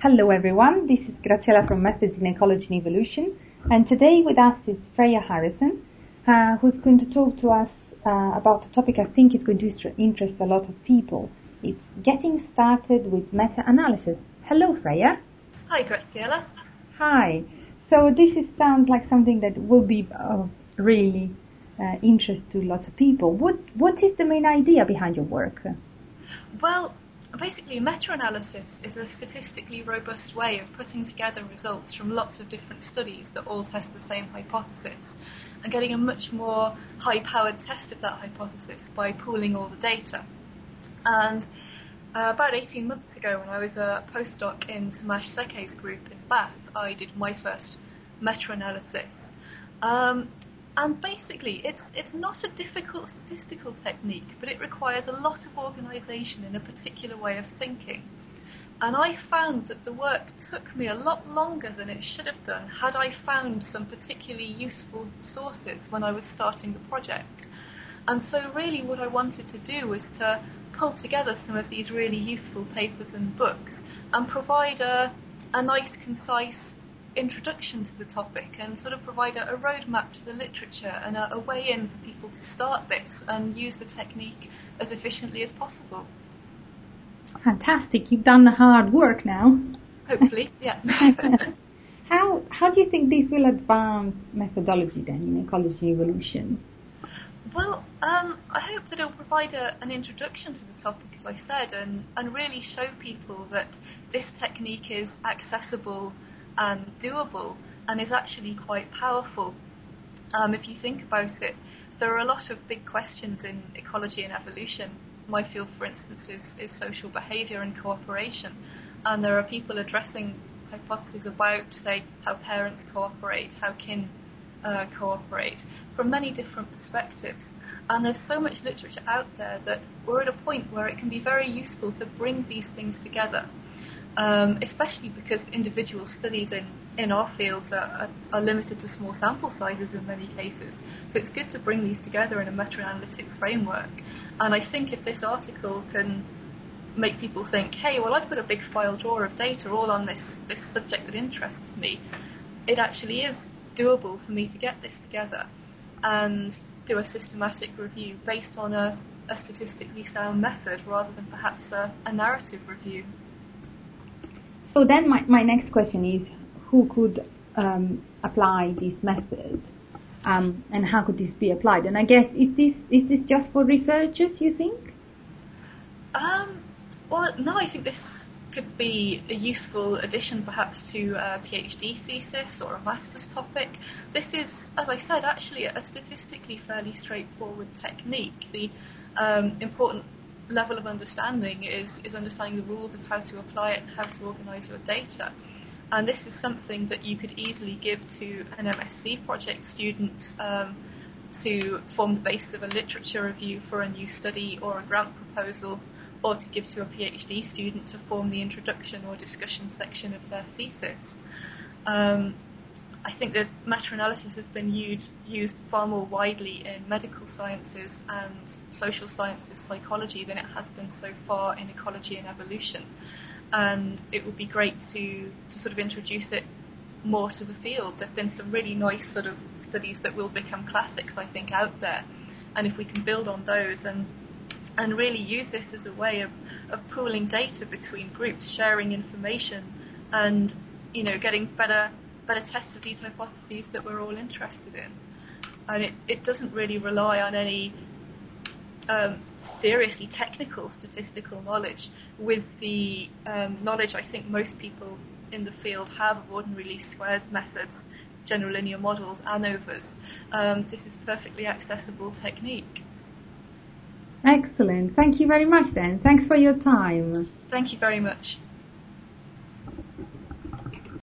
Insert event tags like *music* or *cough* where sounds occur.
Hello everyone, this is Graziella from Methods in Ecology and Evolution and today with us is Freya Harrison uh, who's going to talk to us uh, about a topic I think is going to interest a lot of people. It's getting started with meta-analysis. Hello Freya. Hi Graziella. Hi. So this is, sounds like something that will be of really uh, interest to lots of people. What What is the main idea behind your work? Well, basically, meta-analysis is a statistically robust way of putting together results from lots of different studies that all test the same hypothesis and getting a much more high-powered test of that hypothesis by pooling all the data. And uh, about 18 months ago, when I was a postdoc in Tamás Székely's group in Bath, I did my first meta-analysis. Um, and basically, it's it's not a difficult statistical technique, but it requires a lot of organisation in a particular way of thinking. And I found that the work took me a lot longer than it should have done had I found some particularly useful sources when I was starting the project. And so really what I wanted to do was to pull together some of these really useful papers and books and provide a, a nice, concise introduction to the topic and sort of provide a, a roadmap to the literature and a, a way in for people to start this and use the technique as efficiently as possible. Fantastic. You've done the hard work now. Hopefully, *laughs* yeah. *laughs* how how do you think this will advance methodology then in ecology evolution? Well, um, I hope that it'll provide a, an introduction to the topic, as I said, and, and really show people that this technique is accessible and doable and is actually quite powerful. Um, if you think about it, there are a lot of big questions in ecology and evolution. My field, for instance, is, is social behaviour and cooperation, and there are people addressing hypotheses about, say, how parents cooperate, how kin uh, cooperate, from many different perspectives. And there's so much literature out there that we're at a point where it can be very useful to bring these things together um, especially because individual studies in, in our fields are, are, are, limited to small sample sizes in many cases. So it's good to bring these together in a meta-analytic framework. And I think if this article can make people think, hey, well, I've got a big file drawer of data all on this, this subject that interests me, it actually is doable for me to get this together and do a systematic review based on a, a statistically sound method rather than perhaps a, a narrative review. So then my, my next question is, who could um, apply this method? Um, and how could this be applied? And I guess is this is this just for researchers? You think? Um, well, no, I think this could be a useful addition, perhaps to a PhD thesis or a master's topic. This is, as I said, actually a statistically fairly straightforward technique. The um, important level of understanding is, is understanding the rules of how to apply it and how to organise your data. And this is something that you could easily give to an MSc project student um, to form the basis of a literature review for a new study or a grant proposal, or to give to a PhD student to form the introduction or discussion section of their thesis. Um, I think that meta-analysis has been used, used far more widely in medical sciences and social sciences psychology than it has been so far in ecology and evolution. And it would be great to, to sort of introduce it more to the field. There have been some really nice sort of studies that will become classics, I think, out there. And if we can build on those and and really use this as a way of, of pooling data between groups, sharing information, and you know getting better better tests of these hypotheses that we're all interested in. And it, it doesn't really rely on any um, seriously technical statistical knowledge with the um, knowledge I think most people in the field have of ordinary least squares methods, general linear models, ANOVAs. Um, this is perfectly accessible technique. Excellent. Thank you very much then. Thanks for your time. Thank you very much.